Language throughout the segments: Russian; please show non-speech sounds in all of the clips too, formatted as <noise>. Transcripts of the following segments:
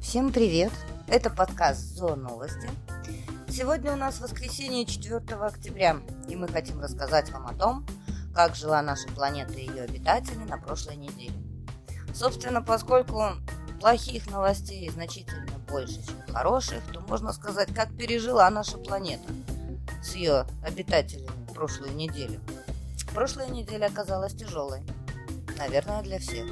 Всем привет! Это подкаст «Зо новости». Сегодня у нас воскресенье 4 октября, и мы хотим рассказать вам о том, как жила наша планета и ее обитатели на прошлой неделе. Собственно, поскольку плохих новостей значительно больше, чем хороших, то можно сказать, как пережила наша планета с ее обитателями прошлую неделю. Прошлая неделя оказалась тяжелой. Наверное, для всех.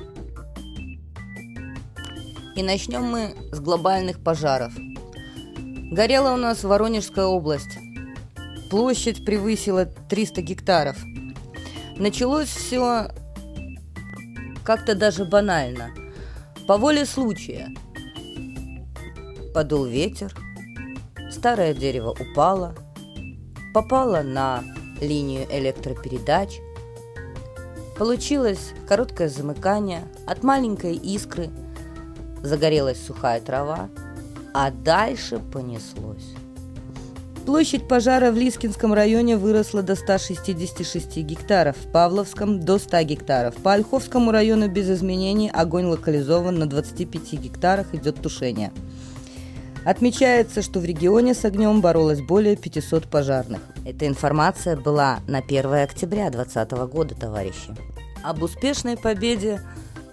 И начнем мы с глобальных пожаров. Горела у нас Воронежская область. Площадь превысила 300 гектаров. Началось все как-то даже банально. По воле случая. Подул ветер, старое дерево упало, попало на линию электропередач. Получилось короткое замыкание, от маленькой искры загорелась сухая трава, а дальше понеслось. Площадь пожара в Лискинском районе выросла до 166 гектаров, в Павловском – до 100 гектаров. По Ольховскому району без изменений огонь локализован на 25 гектарах, идет тушение. Отмечается, что в регионе с огнем боролось более 500 пожарных. Эта информация была на 1 октября 2020 года, товарищи. Об успешной победе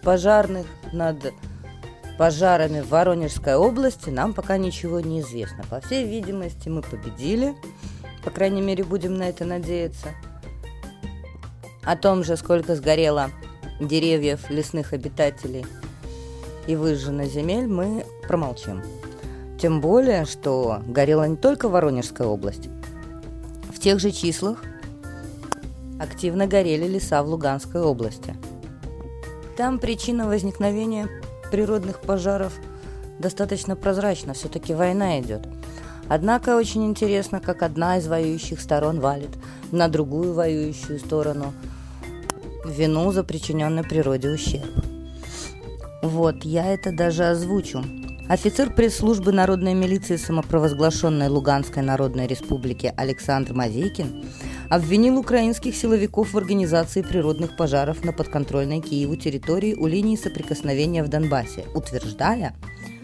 пожарных над пожарами в Воронежской области нам пока ничего не известно. По всей видимости, мы победили. По крайней мере, будем на это надеяться. О том же, сколько сгорело деревьев, лесных обитателей и выжжено земель, мы промолчим. Тем более, что горела не только Воронежская область. В тех же числах активно горели леса в Луганской области. Там причина возникновения природных пожаров достаточно прозрачно, все-таки война идет. Однако очень интересно, как одна из воюющих сторон валит на другую воюющую сторону вину за причиненный природе ущерб. Вот, я это даже озвучу. Офицер пресс-службы народной милиции самопровозглашенной Луганской Народной Республики Александр Мазейкин обвинил украинских силовиков в организации природных пожаров на подконтрольной Киеву территории у линии соприкосновения в Донбассе, утверждая,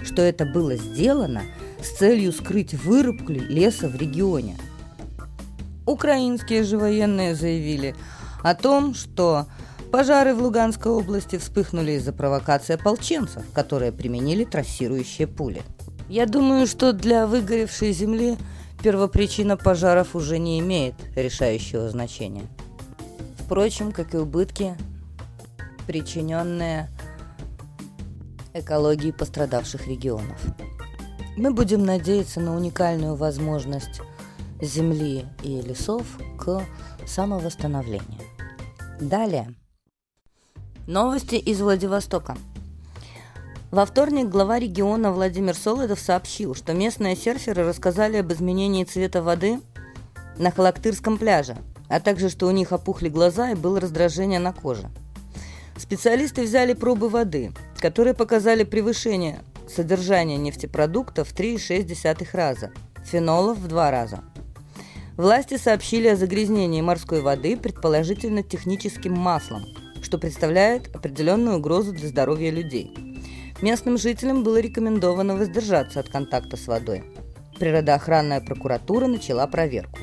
что это было сделано с целью скрыть вырубку леса в регионе. Украинские же военные заявили о том, что пожары в Луганской области вспыхнули из-за провокации ополченцев, которые применили трассирующие пули. Я думаю, что для выгоревшей земли – первопричина пожаров уже не имеет решающего значения. Впрочем, как и убытки, причиненные экологии пострадавших регионов. Мы будем надеяться на уникальную возможность земли и лесов к самовосстановлению. Далее. Новости из Владивостока – во вторник глава региона Владимир Солодов сообщил, что местные серферы рассказали об изменении цвета воды на Халактырском пляже, а также, что у них опухли глаза и было раздражение на коже. Специалисты взяли пробы воды, которые показали превышение содержания нефтепродуктов в 3,6 раза, фенолов в 2 раза. Власти сообщили о загрязнении морской воды предположительно техническим маслом, что представляет определенную угрозу для здоровья людей – Местным жителям было рекомендовано воздержаться от контакта с водой. Природоохранная прокуратура начала проверку.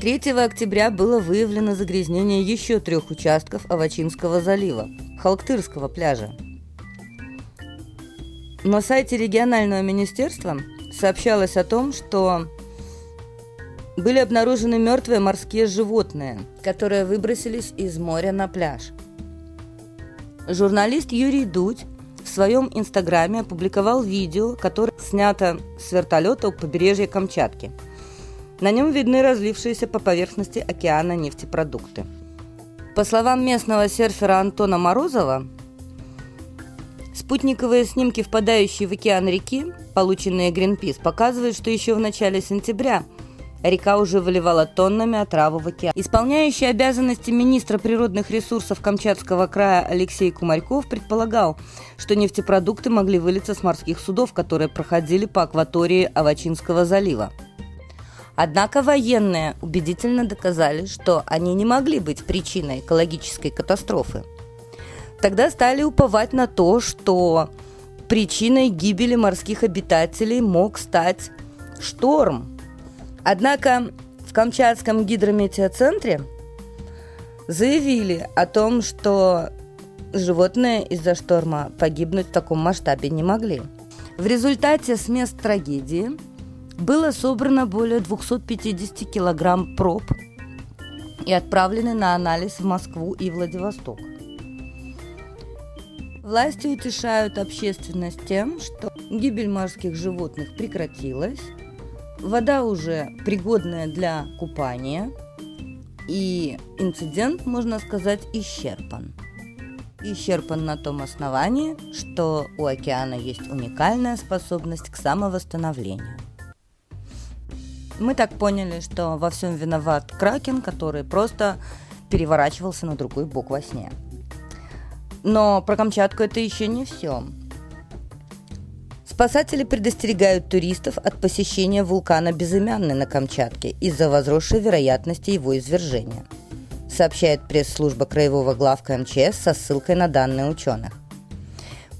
3 октября было выявлено загрязнение еще трех участков Авачинского залива, Халктырского пляжа. На сайте регионального министерства сообщалось о том, что были обнаружены мертвые морские животные, которые выбросились из моря на пляж. Журналист Юрий Дудь своем инстаграме опубликовал видео, которое снято с вертолета у побережья Камчатки. На нем видны разлившиеся по поверхности океана нефтепродукты. По словам местного серфера Антона Морозова, спутниковые снимки, впадающие в океан реки, полученные Greenpeace, показывают, что еще в начале сентября – Река уже выливала тоннами отраву в океан. Исполняющий обязанности министра природных ресурсов Камчатского края Алексей Кумарьков предполагал, что нефтепродукты могли вылиться с морских судов, которые проходили по акватории Авачинского залива. Однако военные убедительно доказали, что они не могли быть причиной экологической катастрофы. Тогда стали уповать на то, что причиной гибели морских обитателей мог стать шторм. Однако в Камчатском гидрометеоцентре заявили о том, что животные из-за шторма погибнуть в таком масштабе не могли. В результате с мест трагедии было собрано более 250 килограмм проб и отправлены на анализ в Москву и Владивосток. Власти утешают общественность тем, что гибель морских животных прекратилась, вода уже пригодная для купания, и инцидент, можно сказать, исчерпан. Исчерпан на том основании, что у океана есть уникальная способность к самовосстановлению. Мы так поняли, что во всем виноват Кракен, который просто переворачивался на другой бок во сне. Но про Камчатку это еще не все. Спасатели предостерегают туристов от посещения вулкана Безымянный на Камчатке из-за возросшей вероятности его извержения, сообщает пресс-служба Краевого главка МЧС со ссылкой на данные ученых.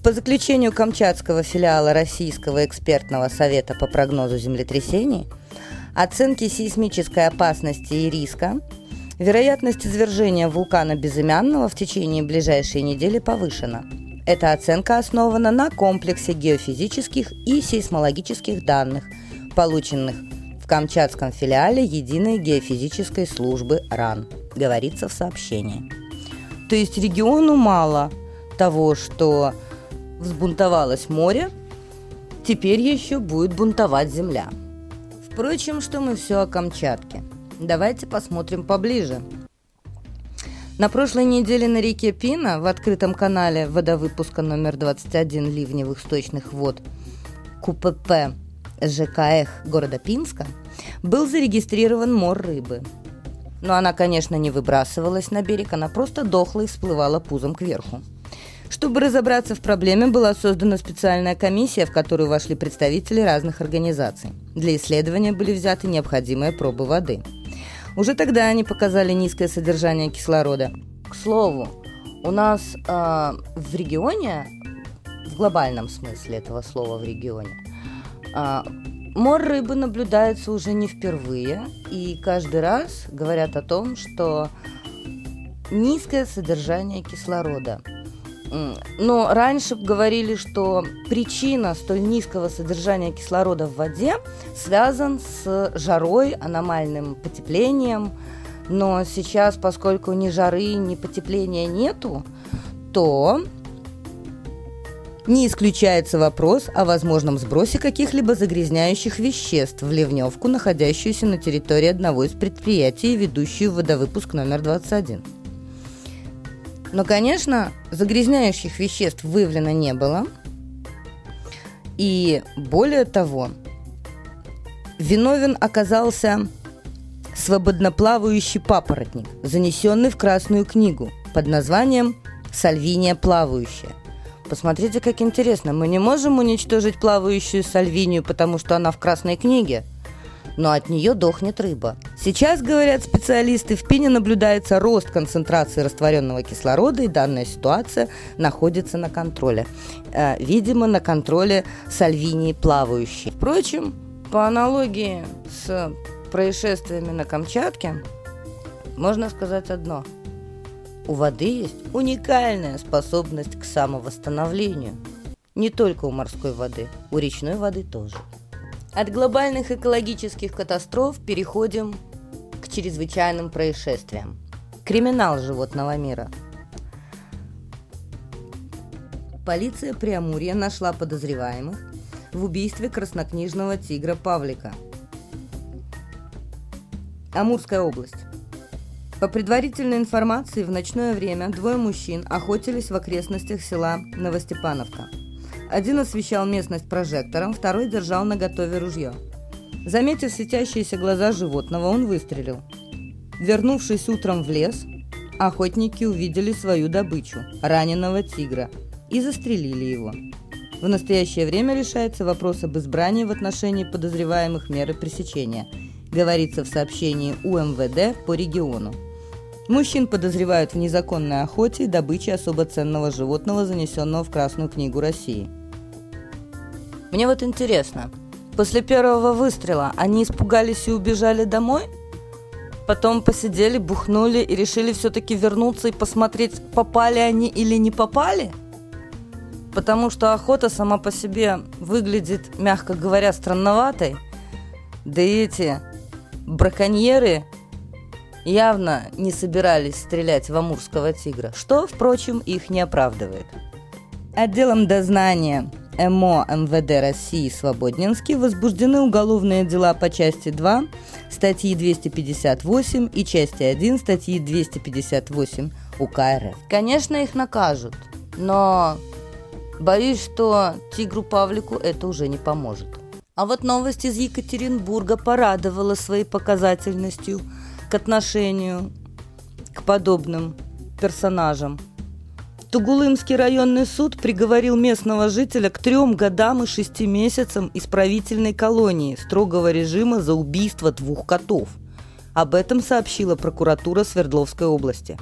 По заключению Камчатского филиала Российского экспертного совета по прогнозу землетрясений, оценки сейсмической опасности и риска Вероятность извержения вулкана Безымянного в течение ближайшей недели повышена. Эта оценка основана на комплексе геофизических и сейсмологических данных, полученных в Камчатском филиале Единой геофизической службы РАН, говорится в сообщении. То есть региону мало того, что взбунтовалось море, теперь еще будет бунтовать земля. Впрочем, что мы все о Камчатке – Давайте посмотрим поближе. На прошлой неделе на реке Пина в открытом канале водовыпуска номер 21 ливневых сточных вод КУПП ЖКХ города Пинска был зарегистрирован мор рыбы. Но она, конечно, не выбрасывалась на берег, она просто дохла и всплывала пузом кверху. Чтобы разобраться в проблеме, была создана специальная комиссия, в которую вошли представители разных организаций. Для исследования были взяты необходимые пробы воды – уже тогда они показали низкое содержание кислорода. К слову, у нас э, в регионе, в глобальном смысле этого слова в регионе, э, мор рыбы наблюдается уже не впервые, и каждый раз говорят о том, что низкое содержание кислорода – но раньше говорили, что причина столь низкого содержания кислорода в воде связан с жарой, аномальным потеплением. Но сейчас, поскольку ни жары, ни потепления нету, то не исключается вопрос о возможном сбросе каких-либо загрязняющих веществ в ливневку, находящуюся на территории одного из предприятий, ведущую водовыпуск номер 21. Но, конечно, загрязняющих веществ выявлено не было. И более того, виновен оказался свободноплавающий папоротник, занесенный в Красную книгу под названием «Сальвиния плавающая». Посмотрите, как интересно. Мы не можем уничтожить плавающую сальвинию, потому что она в Красной книге – но от нее дохнет рыба. Сейчас, говорят специалисты, в пене наблюдается рост концентрации растворенного кислорода, и данная ситуация находится на контроле. Э, видимо, на контроле сальвинии плавающей. Впрочем, по аналогии с происшествиями на Камчатке, можно сказать одно. У воды есть уникальная способность к самовосстановлению. Не только у морской воды, у речной воды тоже. От глобальных экологических катастроф переходим к чрезвычайным происшествиям. Криминал животного мира. Полиция Преамурья нашла подозреваемых в убийстве краснокнижного тигра Павлика. Амурская область. По предварительной информации, в ночное время двое мужчин охотились в окрестностях села Новостепановка – один освещал местность прожектором, второй держал на готове ружье. Заметив светящиеся глаза животного, он выстрелил. Вернувшись утром в лес, охотники увидели свою добычу – раненого тигра, и застрелили его. В настоящее время решается вопрос об избрании в отношении подозреваемых меры пресечения, говорится в сообщении УМВД по региону. Мужчин подозревают в незаконной охоте и добыче особо ценного животного, занесенного в Красную книгу России – Мне вот интересно, после первого выстрела они испугались и убежали домой? Потом посидели, бухнули и решили все-таки вернуться и посмотреть, попали они или не попали? Потому что охота сама по себе выглядит, мягко говоря, странноватой. Да и эти браконьеры явно не собирались стрелять в амурского тигра, что, впрочем, их не оправдывает. Отделом дознания МО МВД России Свободнинский возбуждены уголовные дела по части 2 статьи 258 и части 1 статьи 258 УК РФ. Конечно, их накажут, но боюсь, что тигру Павлику это уже не поможет. А вот новость из Екатеринбурга порадовала своей показательностью к отношению к подобным персонажам. Тугулымский районный суд приговорил местного жителя к трем годам и шести месяцам исправительной колонии строгого режима за убийство двух котов. Об этом сообщила прокуратура Свердловской области.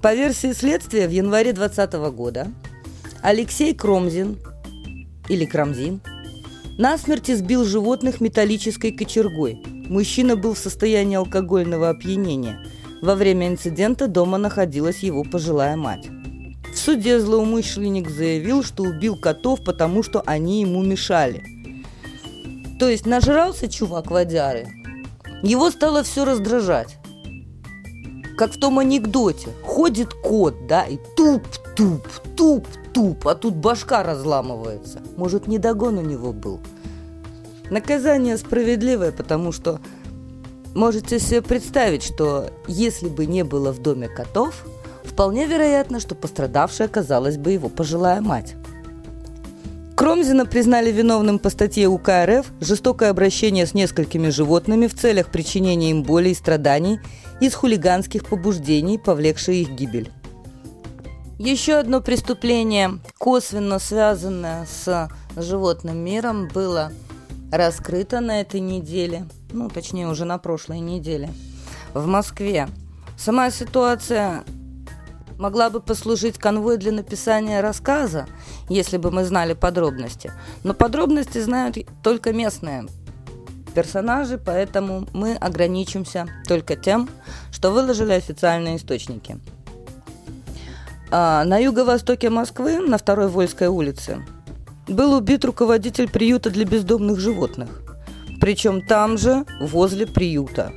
По версии следствия, в январе 2020 года Алексей Кромзин или Крамзин – Насмерть избил животных металлической кочергой. Мужчина был в состоянии алкогольного опьянения. Во время инцидента дома находилась его пожилая мать. Суде злоумышленник заявил, что убил котов, потому что они ему мешали. То есть нажрался чувак водяры. Его стало все раздражать. Как в том анекдоте. Ходит кот, да, и туп-туп, туп-туп, а тут башка разламывается. Может, недогон у него был. Наказание справедливое, потому что можете себе представить, что если бы не было в доме котов, вполне вероятно, что пострадавшей оказалась бы его пожилая мать. Кромзина признали виновным по статье УК РФ «Жестокое обращение с несколькими животными в целях причинения им боли и страданий из хулиганских побуждений, повлекшие их гибель». Еще одно преступление, косвенно связанное с животным миром, было – раскрыто на этой неделе, ну, точнее, уже на прошлой неделе, в Москве. Сама ситуация могла бы послужить конвой для написания рассказа, если бы мы знали подробности. Но подробности знают только местные персонажи, поэтому мы ограничимся только тем, что выложили официальные источники. А, на юго-востоке Москвы, на Второй Вольской улице, был убит руководитель приюта для бездомных животных. Причем там же, возле приюта.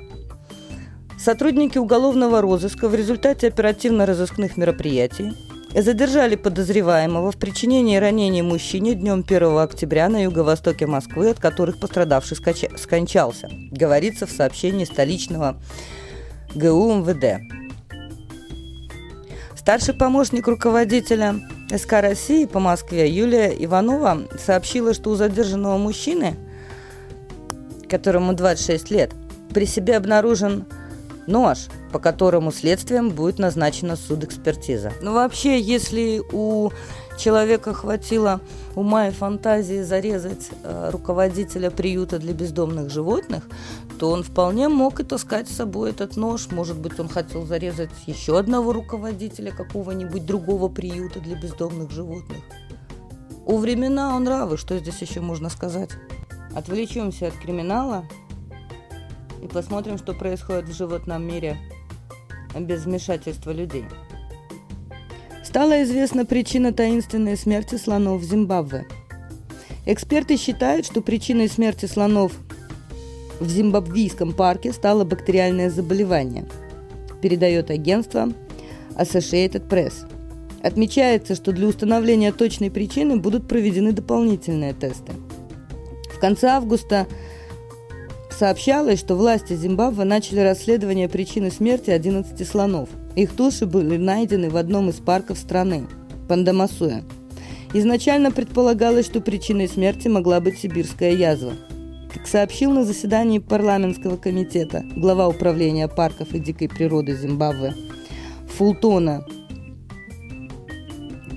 Сотрудники уголовного розыска в результате оперативно-розыскных мероприятий задержали подозреваемого в причинении ранений мужчине днем 1 октября на юго-востоке Москвы, от которых пострадавший скончался, говорится в сообщении столичного ГУ МВД. Старший помощник руководителя СК России по Москве Юлия Иванова сообщила, что у задержанного мужчины, которому 26 лет, при себе обнаружен нож, по которому следствием будет назначена судэкспертиза. Ну вообще, если у человека хватило ума и фантазии зарезать э, руководителя приюта для бездомных животных, то он вполне мог и таскать с собой этот нож. Может быть, он хотел зарезать еще одного руководителя какого-нибудь другого приюта для бездомных животных. У времена он равы, что здесь еще можно сказать? Отвлечемся от криминала и посмотрим, что происходит в животном мире без вмешательства людей. Стала известна причина таинственной смерти слонов в Зимбабве. Эксперты считают, что причиной смерти слонов в Зимбабвийском парке стало бактериальное заболевание, передает агентство Associated Press. Отмечается, что для установления точной причины будут проведены дополнительные тесты. В конце августа сообщалось, что власти Зимбабве начали расследование причины смерти 11 слонов – их туши были найдены в одном из парков страны – Пандамасуя. Изначально предполагалось, что причиной смерти могла быть сибирская язва. Как сообщил на заседании парламентского комитета глава управления парков и дикой природы Зимбабве Фултона,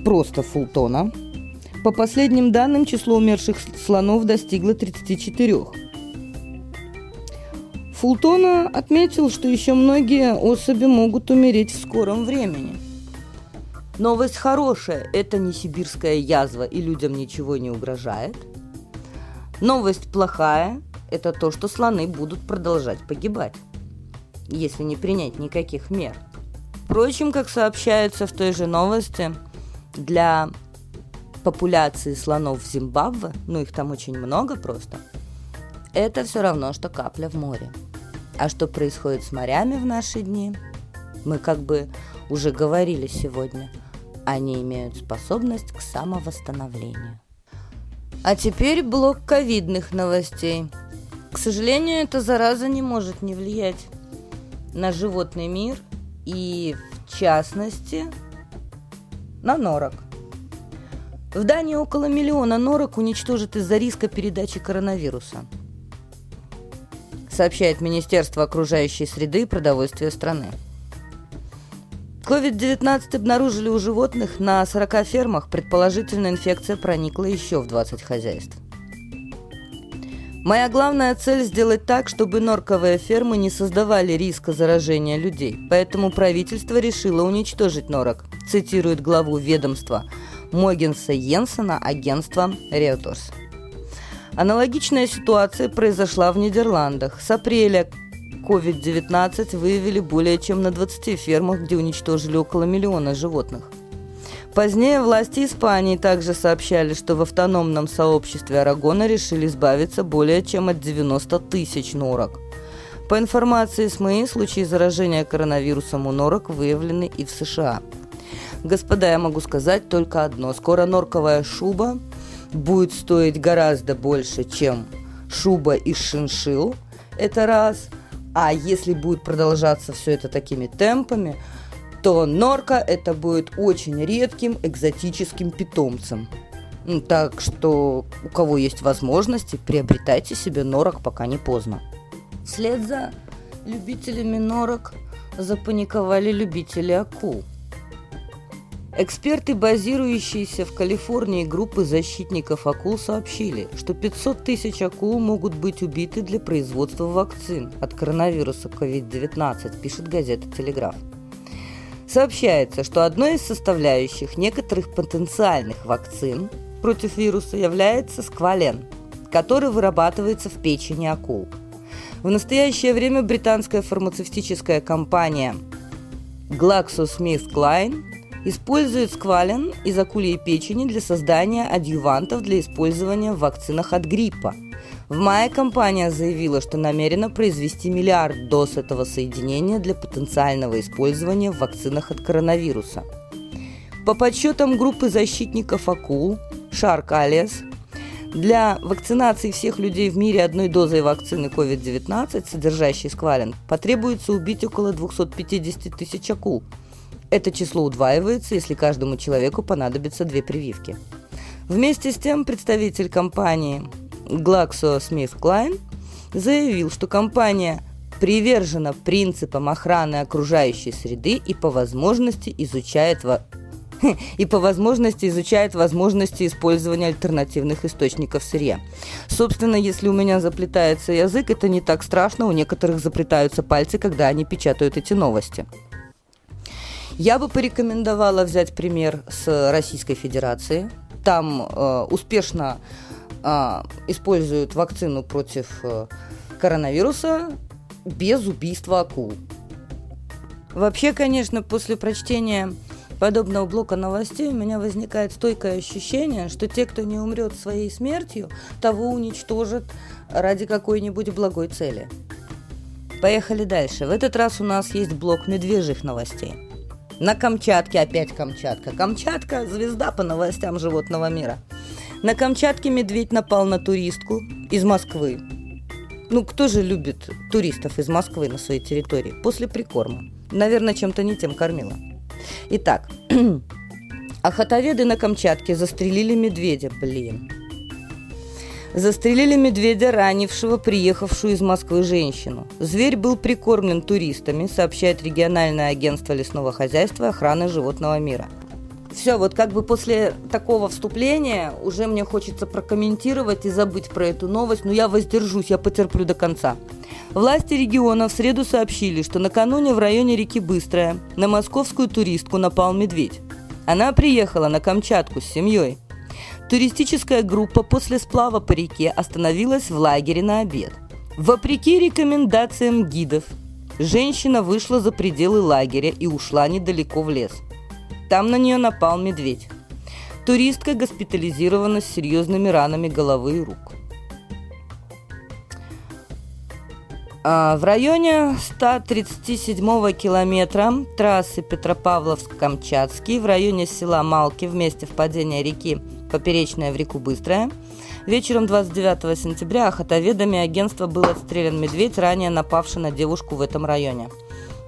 просто Фултона, по последним данным число умерших слонов достигло 34. Фултона отметил, что еще многие особи могут умереть в скором времени. Новость хорошая – это не сибирская язва и людям ничего не угрожает. Новость плохая – это то, что слоны будут продолжать погибать, если не принять никаких мер. Впрочем, как сообщается в той же новости, для популяции слонов в Зимбабве, ну их там очень много просто, это все равно, что капля в море. А что происходит с морями в наши дни, мы как бы уже говорили сегодня, они имеют способность к самовосстановлению. А теперь блок ковидных новостей. К сожалению, эта зараза не может не влиять на животный мир и, в частности, на норок. В Дании около миллиона норок уничтожат из-за риска передачи коронавируса, сообщает Министерство окружающей среды и продовольствия страны. COVID-19 обнаружили у животных на 40 фермах. Предположительно, инфекция проникла еще в 20 хозяйств. Моя главная цель – сделать так, чтобы норковые фермы не создавали риска заражения людей. Поэтому правительство решило уничтожить норок, цитирует главу ведомства Могенса Йенсена агентства Reuters. Аналогичная ситуация произошла в Нидерландах. С апреля COVID-19 выявили более чем на 20 фермах, где уничтожили около миллиона животных. Позднее власти Испании также сообщали, что в автономном сообществе Арагона решили избавиться более чем от 90 тысяч норок. По информации СМИ, случаи заражения коронавирусом у норок выявлены и в США. Господа, я могу сказать только одно. Скоро норковая шуба будет стоить гораздо больше, чем шуба из шиншил. Это раз – а если будет продолжаться все это такими темпами, то норка это будет очень редким экзотическим питомцем. Так что у кого есть возможности, приобретайте себе норок, пока не поздно. Вслед за любителями норок запаниковали любители акул – Эксперты, базирующиеся в Калифорнии группы защитников акул, сообщили, что 500 тысяч акул могут быть убиты для производства вакцин от коронавируса COVID-19, пишет газета «Телеграф». Сообщается, что одной из составляющих некоторых потенциальных вакцин против вируса является сквален, который вырабатывается в печени акул. В настоящее время британская фармацевтическая компания GlaxoSmithKline Используют сквален из акульей печени для создания адъювантов для использования в вакцинах от гриппа. В мае компания заявила, что намерена произвести миллиард доз этого соединения для потенциального использования в вакцинах от коронавируса. По подсчетам группы защитников акул Shark Allies, для вакцинации всех людей в мире одной дозой вакцины COVID-19, содержащей сквален, потребуется убить около 250 тысяч акул – это число удваивается, если каждому человеку понадобится две прививки. Вместе с тем представитель компании GlaxoSmithKline заявил, что компания привержена принципам охраны окружающей среды и по возможности изучает во... <laughs> и по возможности изучает возможности использования альтернативных источников сырья. Собственно, если у меня заплетается язык, это не так страшно, у некоторых заплетаются пальцы, когда они печатают эти новости. Я бы порекомендовала взять пример с Российской Федерации. Там э, успешно э, используют вакцину против э, коронавируса без убийства акул. Вообще, конечно, после прочтения подобного блока новостей у меня возникает стойкое ощущение, что те, кто не умрет своей смертью, того уничтожат ради какой-нибудь благой цели. Поехали дальше. В этот раз у нас есть блок медвежьих новостей. На Камчатке опять Камчатка. Камчатка – звезда по новостям животного мира. На Камчатке медведь напал на туристку из Москвы. Ну, кто же любит туристов из Москвы на своей территории после прикорма? Наверное, чем-то не тем кормила. Итак, <clears throat> охотоведы на Камчатке застрелили медведя. Блин, Застрелили медведя, ранившего приехавшую из Москвы женщину. Зверь был прикормлен туристами, сообщает региональное агентство лесного хозяйства и охраны животного мира. Все, вот как бы после такого вступления уже мне хочется прокомментировать и забыть про эту новость, но я воздержусь, я потерплю до конца. Власти региона в среду сообщили, что накануне в районе реки Быстрая на московскую туристку напал медведь. Она приехала на Камчатку с семьей. Туристическая группа после сплава по реке остановилась в лагере на обед. Вопреки рекомендациям гидов, женщина вышла за пределы лагеря и ушла недалеко в лес. Там на нее напал медведь. Туристка госпитализирована с серьезными ранами головы и рук. А, в районе 137 километра трассы Петропавловск-Камчатский в районе села Малки в месте впадения реки Поперечная в реку Быстрая вечером 29 сентября охотоведами агентства был отстрелян медведь, ранее напавший на девушку в этом районе.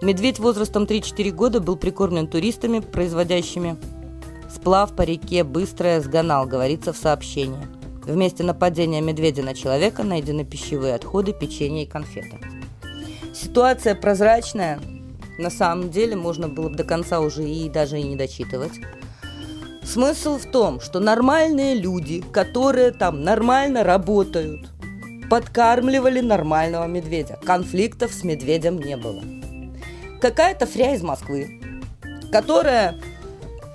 Медведь возрастом 3-4 года был прикормлен туристами, производящими сплав по реке Быстрая сгонал, говорится в сообщении. В месте нападения медведя на человека найдены пищевые отходы, печенье и конфеты. Ситуация прозрачная. На самом деле можно было бы до конца уже и даже и не дочитывать. Смысл в том, что нормальные люди, которые там нормально работают, подкармливали нормального медведя. Конфликтов с медведем не было. Какая-то фря из Москвы, которая,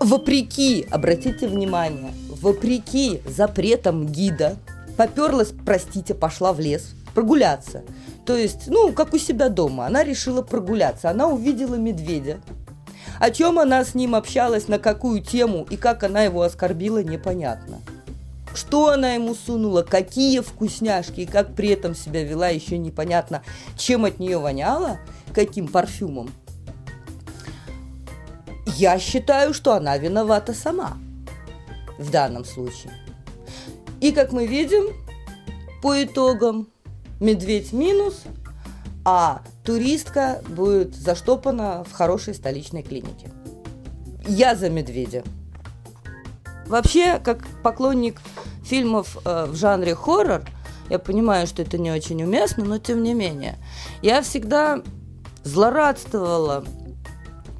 вопреки, обратите внимание, вопреки запретам гида, поперлась, простите, пошла в лес прогуляться. То есть, ну, как у себя дома. Она решила прогуляться. Она увидела медведя. О чем она с ним общалась, на какую тему и как она его оскорбила, непонятно. Что она ему сунула, какие вкусняшки и как при этом себя вела, еще непонятно, чем от нее воняло, каким парфюмом. Я считаю, что она виновата сама в данном случае. И как мы видим, по итогам медведь минус, а туристка будет заштопана в хорошей столичной клинике. Я за медведя. Вообще, как поклонник фильмов э, в жанре хоррор, я понимаю, что это не очень уместно, но тем не менее, я всегда злорадствовала,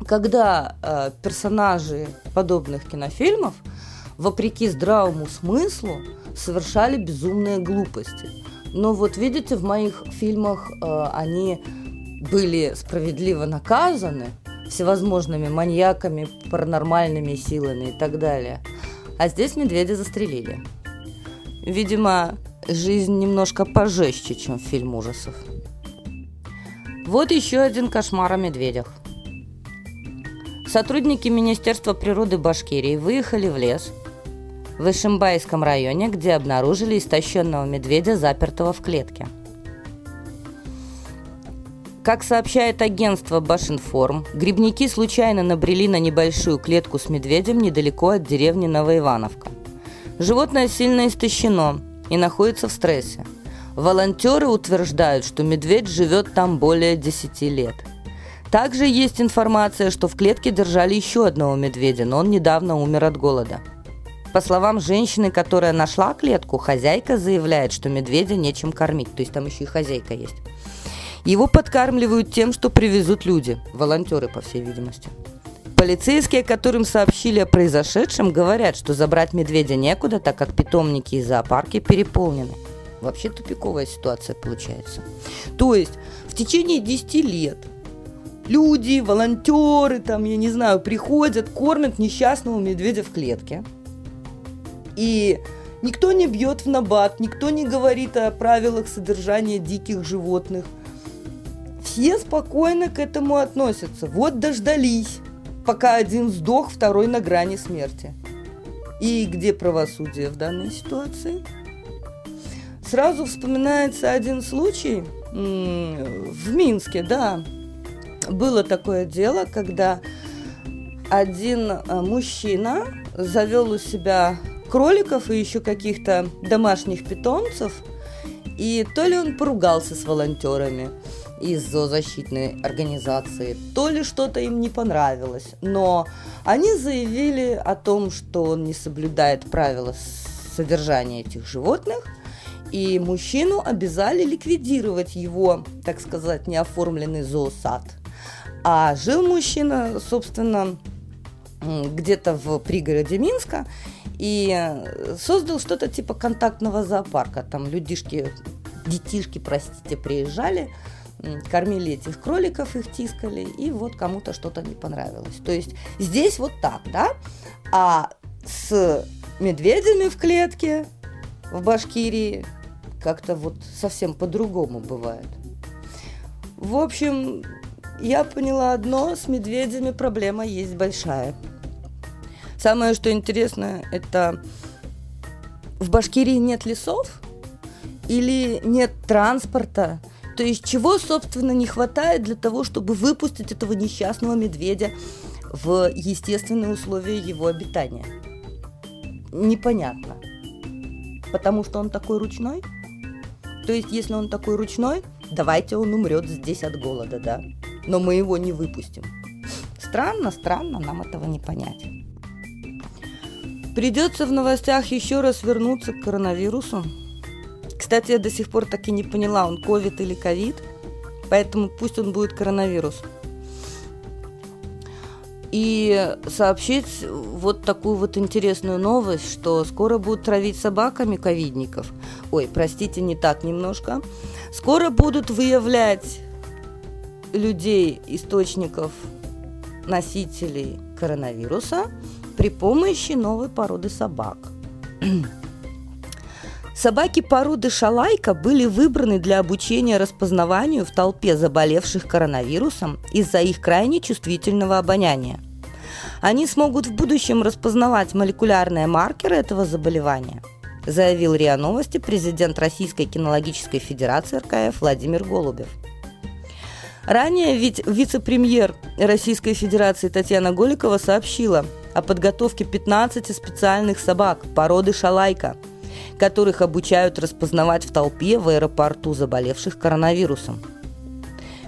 когда э, персонажи подобных кинофильмов – вопреки здравому смыслу, совершали безумные глупости. Но вот видите, в моих фильмах э, они были справедливо наказаны всевозможными маньяками, паранормальными силами и так далее. А здесь медведя застрелили. Видимо, жизнь немножко пожестче, чем фильм ужасов. Вот еще один кошмар о медведях. Сотрудники Министерства природы Башкирии выехали в лес – в Ишимбайском районе, где обнаружили истощенного медведя, запертого в клетке. Как сообщает агентство Башинформ, грибники случайно набрели на небольшую клетку с медведем недалеко от деревни Новоивановка. Животное сильно истощено и находится в стрессе. Волонтеры утверждают, что медведь живет там более 10 лет. Также есть информация, что в клетке держали еще одного медведя, но он недавно умер от голода – по словам женщины, которая нашла клетку, хозяйка заявляет, что медведя нечем кормить. То есть там еще и хозяйка есть. Его подкармливают тем, что привезут люди, волонтеры, по всей видимости. Полицейские, которым сообщили о произошедшем, говорят, что забрать медведя некуда, так как питомники и зоопарки переполнены. Вообще тупиковая ситуация получается. То есть в течение 10 лет люди, волонтеры, там, я не знаю, приходят, кормят несчастного медведя в клетке – и никто не бьет в набат, никто не говорит о правилах содержания диких животных. Все спокойно к этому относятся. Вот дождались, пока один сдох, второй на грани смерти. И где правосудие в данной ситуации? Сразу вспоминается один случай в Минске, да. Было такое дело, когда один э, мужчина завел у себя кроликов и еще каких-то домашних питомцев. И то ли он поругался с волонтерами из зоозащитной организации, то ли что-то им не понравилось. Но они заявили о том, что он не соблюдает правила содержания этих животных, и мужчину обязали ликвидировать его, так сказать, неоформленный зоосад. А жил мужчина, собственно, где-то в пригороде Минска, и э, создал что-то типа контактного зоопарка. Там людишки, детишки, простите, приезжали, кормили этих кроликов, их тискали, и вот кому-то что-то не понравилось. То есть здесь вот так, да? А с медведями в клетке в Башкирии как-то вот совсем по-другому бывает. В общем, я поняла одно, с медведями проблема есть большая. Самое, что интересно, это в Башкирии нет лесов или нет транспорта. То есть чего, собственно, не хватает для того, чтобы выпустить этого несчастного медведя в естественные условия его обитания? Непонятно. Потому что он такой ручной? То есть, если он такой ручной, давайте он умрет здесь от голода, да? Но мы его не выпустим. Странно, странно, нам этого не понять. Придется в новостях еще раз вернуться к коронавирусу. Кстати, я до сих пор так и не поняла, он ковид или ковид, поэтому пусть он будет коронавирус. И сообщить вот такую вот интересную новость, что скоро будут травить собаками ковидников. Ой, простите, не так немножко. Скоро будут выявлять людей, источников, носителей коронавируса при помощи новой породы собак. Собаки породы шалайка были выбраны для обучения распознаванию в толпе заболевших коронавирусом из-за их крайне чувствительного обоняния. Они смогут в будущем распознавать молекулярные маркеры этого заболевания, заявил РИА Новости президент Российской кинологической федерации РКФ Владимир Голубев. Ранее ведь вице-премьер Российской Федерации Татьяна Голикова сообщила о подготовке 15 специальных собак породы шалайка – которых обучают распознавать в толпе в аэропорту заболевших коронавирусом.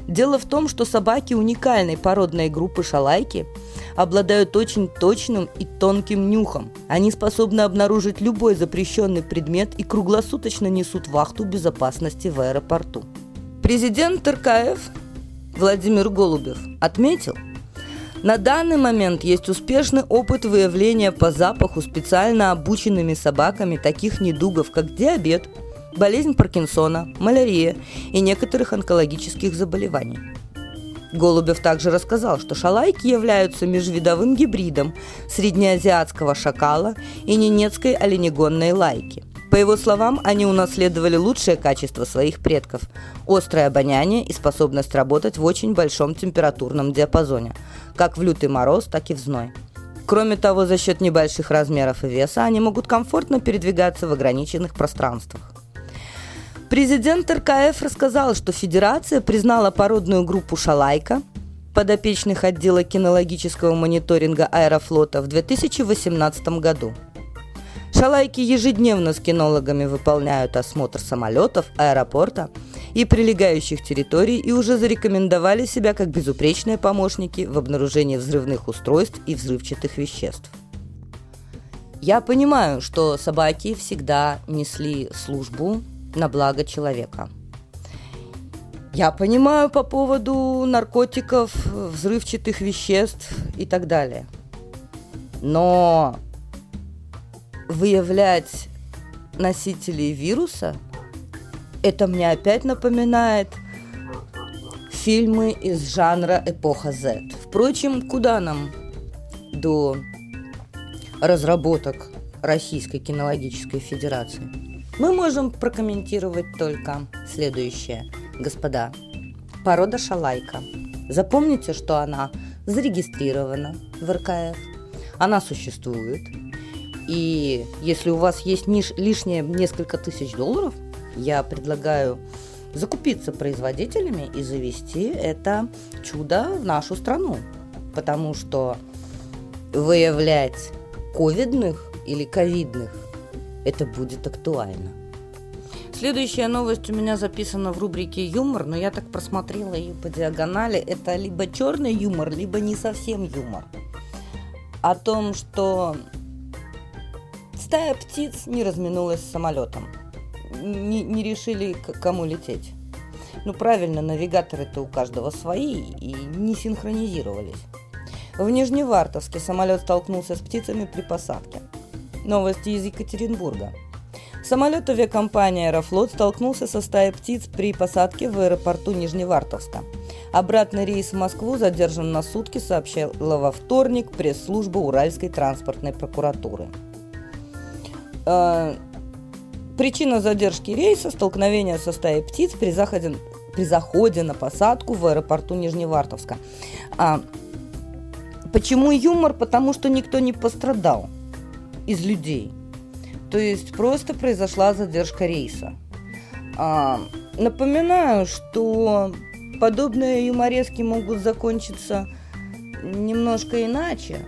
Дело в том, что собаки уникальной породной группы шалайки обладают очень точным и тонким нюхом. Они способны обнаружить любой запрещенный предмет и круглосуточно несут вахту безопасности в аэропорту. Президент РКФ Владимир Голубев отметил – на данный момент есть успешный опыт выявления по запаху специально обученными собаками таких недугов, как диабет, болезнь Паркинсона, малярия и некоторых онкологических заболеваний. Голубев также рассказал, что шалайки являются межвидовым гибридом среднеазиатского шакала и ненецкой оленегонной лайки – по его словам, они унаследовали лучшее качество своих предков – острое обоняние и способность работать в очень большом температурном диапазоне, как в лютый мороз, так и в зной. Кроме того, за счет небольших размеров и веса они могут комфортно передвигаться в ограниченных пространствах. Президент РКФ рассказал, что Федерация признала породную группу «Шалайка», подопечных отдела кинологического мониторинга аэрофлота в 2018 году – Шалайки ежедневно с кинологами выполняют осмотр самолетов, аэропорта и прилегающих территорий и уже зарекомендовали себя как безупречные помощники в обнаружении взрывных устройств и взрывчатых веществ. Я понимаю, что собаки всегда несли службу на благо человека. Я понимаю по поводу наркотиков, взрывчатых веществ и так далее. Но выявлять носителей вируса, это мне опять напоминает фильмы из жанра эпоха Z. Впрочем, куда нам до разработок Российской кинологической федерации? Мы можем прокомментировать только следующее, господа. Порода шалайка. Запомните, что она зарегистрирована в РКФ, она существует – и если у вас есть лишние несколько тысяч долларов, я предлагаю закупиться производителями и завести это чудо в нашу страну. Потому что выявлять ковидных или ковидных это будет актуально. Следующая новость у меня записана в рубрике «Юмор», но я так просмотрела ее по диагонали. Это либо черный юмор, либо не совсем юмор. О том, что Стая птиц не разминулась с самолетом. Не, не решили, к кому лететь. Ну правильно, навигаторы-то у каждого свои и не синхронизировались. В Нижневартовске самолет столкнулся с птицами при посадке. Новости из Екатеринбурга. Самолет авиакомпании «Аэрофлот» столкнулся со стаей птиц при посадке в аэропорту Нижневартовска. Обратный рейс в Москву задержан на сутки, сообщила во вторник пресс-служба Уральской транспортной прокуратуры. Э, причина задержки рейса – столкновение со стаей птиц при заходе, при заходе на посадку в аэропорту Нижневартовска. А, почему юмор? Потому что никто не пострадал из людей – то есть просто произошла задержка рейса. А, напоминаю, что подобные юморески могут закончиться немножко иначе,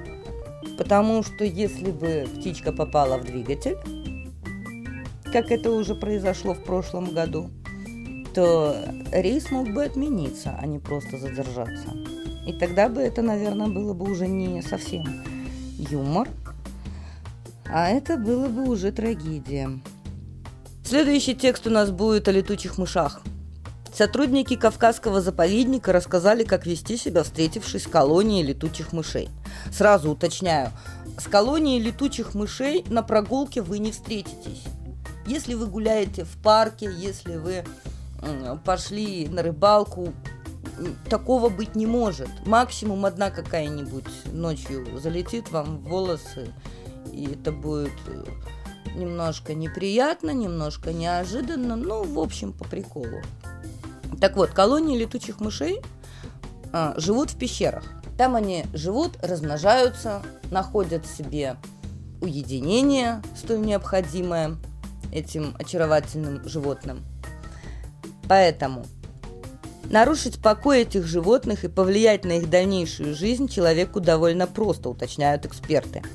потому что если бы птичка попала в двигатель, как это уже произошло в прошлом году, то рейс мог бы отмениться, а не просто задержаться. И тогда бы это, наверное, было бы уже не совсем юмор, а это было бы уже трагедия. Следующий текст у нас будет о летучих мышах. Сотрудники Кавказского заповедника рассказали, как вести себя, встретившись с колонией летучих мышей. Сразу уточняю, с колонией летучих мышей на прогулке вы не встретитесь. Если вы гуляете в парке, если вы пошли на рыбалку, такого быть не может. Максимум одна какая-нибудь ночью залетит вам в волосы и это будет э, немножко неприятно, немножко неожиданно, ну, в общем, по приколу. Так вот, колонии летучих мышей а, живут в пещерах. Там они живут, размножаются, находят себе уединение, столь необходимое этим очаровательным животным. Поэтому нарушить покой этих животных и повлиять на их дальнейшую жизнь человеку довольно просто, уточняют эксперты –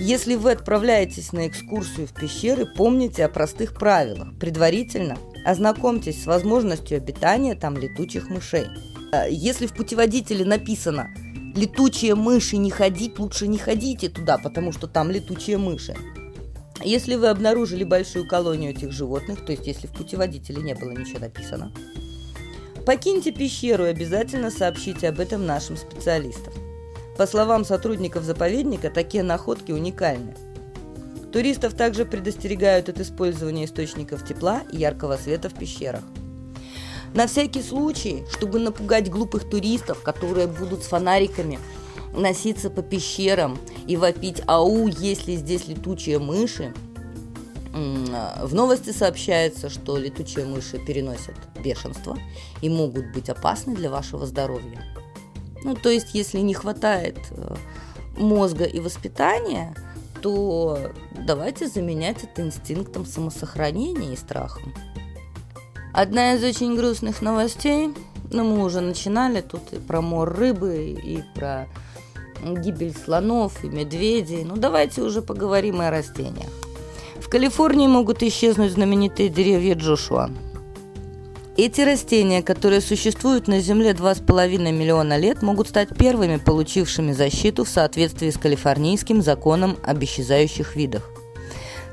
если вы отправляетесь на экскурсию в пещеры, помните о простых правилах. Предварительно ознакомьтесь с возможностью обитания там летучих мышей. Э, если в путеводителе написано «летучие мыши не ходить», лучше не ходите туда, потому что там летучие мыши. Если вы обнаружили большую колонию этих животных, то есть если в путеводителе не было ничего написано, покиньте пещеру и обязательно сообщите об этом нашим специалистам. По словам сотрудников заповедника, такие находки уникальны. Туристов также предостерегают от использования источников тепла и яркого света в пещерах. На всякий случай, чтобы напугать глупых туристов, которые будут с фонариками носиться по пещерам и вопить «Ау, если здесь летучие мыши», в новости сообщается, что летучие мыши переносят бешенство и могут быть опасны для вашего здоровья. Ну, то есть, если не хватает э, мозга и воспитания, то давайте заменять это инстинктом самосохранения и страхом. Одна из очень грустных новостей, ну, мы уже начинали тут и про мор рыбы, и про гибель слонов и медведей. Ну, давайте уже поговорим о растениях. В Калифорнии могут исчезнуть знаменитые деревья Джошуа – эти растения, которые существуют на Земле 2,5 миллиона лет, могут стать первыми, получившими защиту в соответствии с калифорнийским законом об исчезающих видах.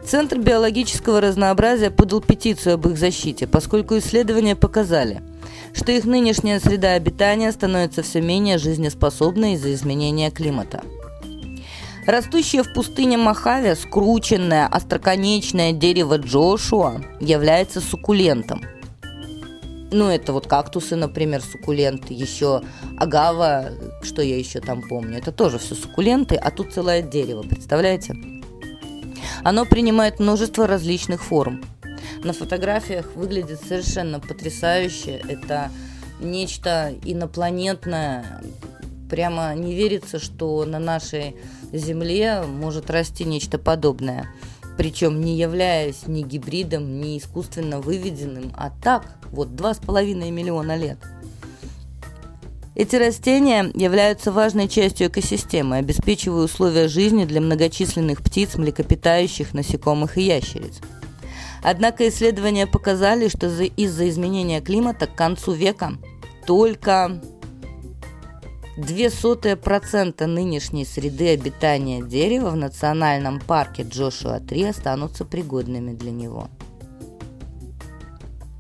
Центр биологического разнообразия подал петицию об их защите, поскольку исследования показали, что их нынешняя среда обитания становится все менее жизнеспособной из-за изменения климата. Растущее в пустыне Мохаве скрученное остроконечное дерево Джошуа является суккулентом – ну, это вот кактусы, например, суккуленты, еще агава, что я еще там помню. Это тоже все суккуленты, а тут целое дерево, представляете? Оно принимает множество различных форм. На фотографиях выглядит совершенно потрясающе. Это нечто инопланетное. Прямо не верится, что на нашей Земле может расти нечто подобное причем не являясь ни гибридом, ни искусственно выведенным, а так, вот два с половиной миллиона лет. Эти растения являются важной частью экосистемы, обеспечивая условия жизни для многочисленных птиц, млекопитающих, насекомых и ящериц. Однако исследования показали, что из-за изменения климата к концу века только Две сотые процента нынешней среды обитания дерева в национальном парке Джошуа-3 останутся пригодными для него.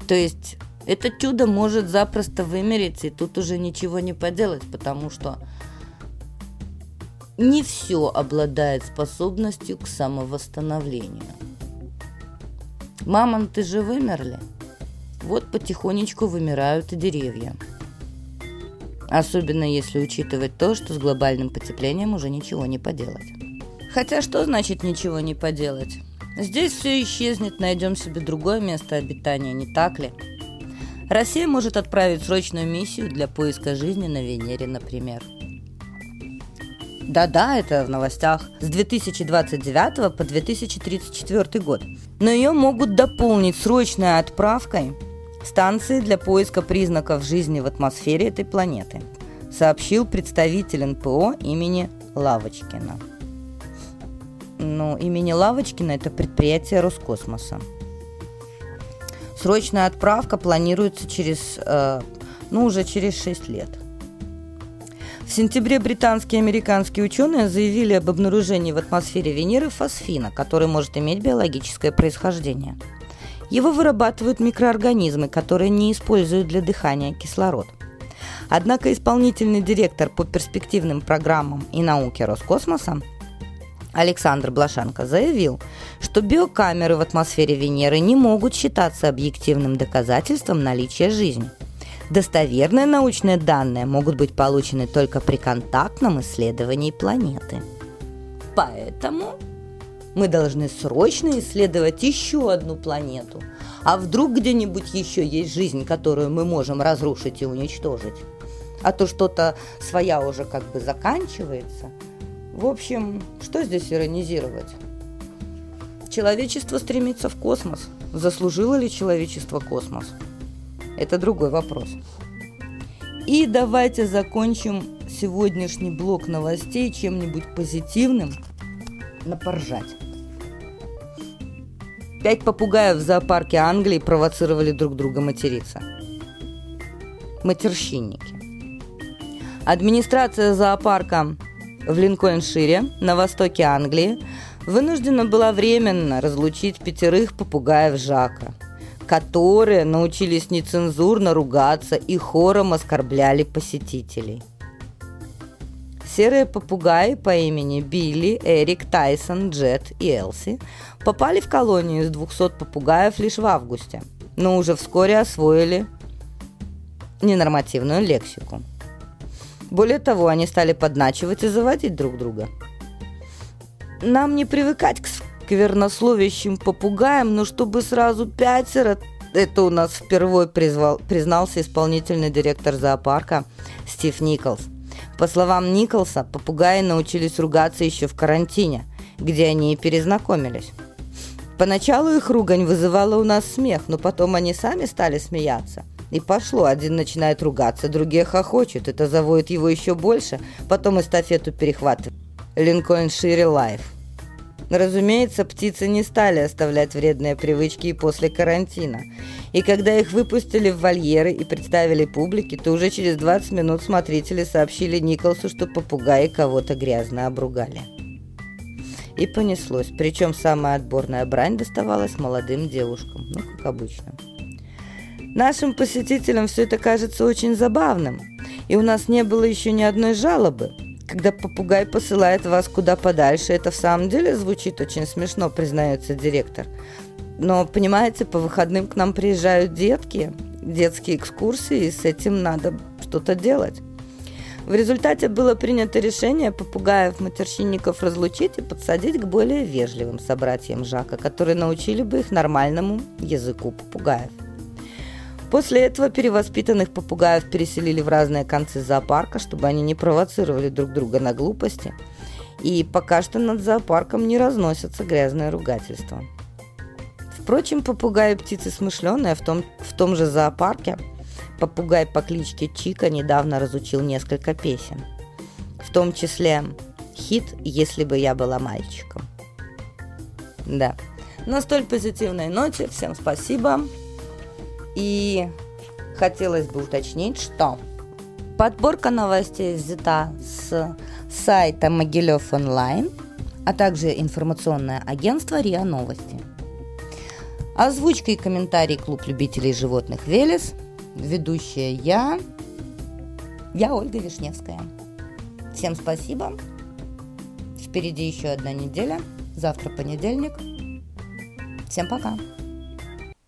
То есть это чудо может запросто вымереть, и тут уже ничего не поделать, потому что не все обладает способностью к самовосстановлению. Мамонты же вымерли. Вот потихонечку вымирают и деревья. Особенно если учитывать то, что с глобальным потеплением уже ничего не поделать. Хотя что значит ничего не поделать? Здесь все исчезнет, найдем себе другое место обитания, не так ли? Россия может отправить срочную миссию для поиска жизни на Венере, например. Да-да, это в новостях. С 2029 по 2034 год. Но ее могут дополнить срочной отправкой станции для поиска признаков жизни в атмосфере этой планеты, сообщил представитель НПО имени Лавочкина. Ну, имени Лавочкина это предприятие Роскосмоса. Срочная отправка планируется через, э, ну, уже через 6 лет. В сентябре британские и американские ученые заявили об обнаружении в атмосфере Венеры фосфина, который может иметь биологическое происхождение. Его вырабатывают микроорганизмы, которые не используют для дыхания кислород. Однако исполнительный директор по перспективным программам и науке Роскосмоса Александр Блашенко заявил, что биокамеры в атмосфере Венеры не могут считаться объективным доказательством наличия жизни. Достоверные научные данные могут быть получены только при контактном исследовании планеты. Поэтому мы должны срочно исследовать еще одну планету. А вдруг где-нибудь еще есть жизнь, которую мы можем разрушить и уничтожить? А то что-то своя уже как бы заканчивается – в общем, что здесь иронизировать? Человечество стремится в космос. Заслужило ли человечество космос? Это другой вопрос. И давайте закончим сегодняшний блок новостей чем-нибудь позитивным на поржать. Пять попугаев в зоопарке Англии провоцировали друг друга материться. Матерщинники. Администрация зоопарка в Линкольншире, на востоке Англии, вынуждена была временно разлучить пятерых попугаев Жака, которые научились нецензурно ругаться и хором оскорбляли посетителей. Серые попугаи по имени Билли, Эрик, Тайсон, Джет и Элси попали в колонию из 200 попугаев лишь в августе, но уже вскоре освоили ненормативную лексику – более того, они стали подначивать и заводить друг друга. Нам не привыкать к сквернословящим попугаям, но чтобы сразу пятеро, это у нас впервые призвал, признался исполнительный директор зоопарка Стив Николс. По словам Николса, попугаи научились ругаться еще в карантине, где они и перезнакомились. Поначалу их ругань вызывала у нас смех, но потом они сами стали смеяться – и пошло. Один начинает ругаться, другие хохочут. Это заводит его еще больше. Потом эстафету перехватывает. Lincolnshire Life. Разумеется, птицы не стали оставлять вредные привычки и после карантина. И когда их выпустили в вольеры и представили публике, то уже через 20 минут смотрители сообщили Николсу, что попугаи кого-то грязно обругали. И понеслось. Причем самая отборная брань доставалась молодым девушкам. Ну, как обычно. Нашим посетителям все это кажется очень забавным, и у нас не было еще ни одной жалобы. Когда попугай посылает вас куда подальше, это в самом деле звучит очень смешно, признается директор. Но, понимаете, по выходным к нам приезжают детки, детские экскурсии, и с этим надо что-то делать. В результате было принято решение попугаев-матерщинников разлучить и подсадить к более вежливым собратьям Жака, которые научили бы их нормальному языку попугаев. После этого перевоспитанных попугаев переселили в разные концы зоопарка, чтобы они не провоцировали друг друга на глупости. И пока что над зоопарком не разносятся грязные ругательства. Впрочем, попугаи и птицы смышленые в том, в том же зоопарке. Попугай по кличке Чика недавно разучил несколько песен. В том числе хит «Если бы я была мальчиком». Да. На столь позитивной ноте всем спасибо. И хотелось бы уточнить, что подборка новостей взята с сайта Могилев онлайн, а также информационное агентство РИА Новости. Озвучка и комментарий Клуб любителей животных Велес. Ведущая я, я Ольга Вишневская. Всем спасибо. Впереди еще одна неделя. Завтра понедельник. Всем пока.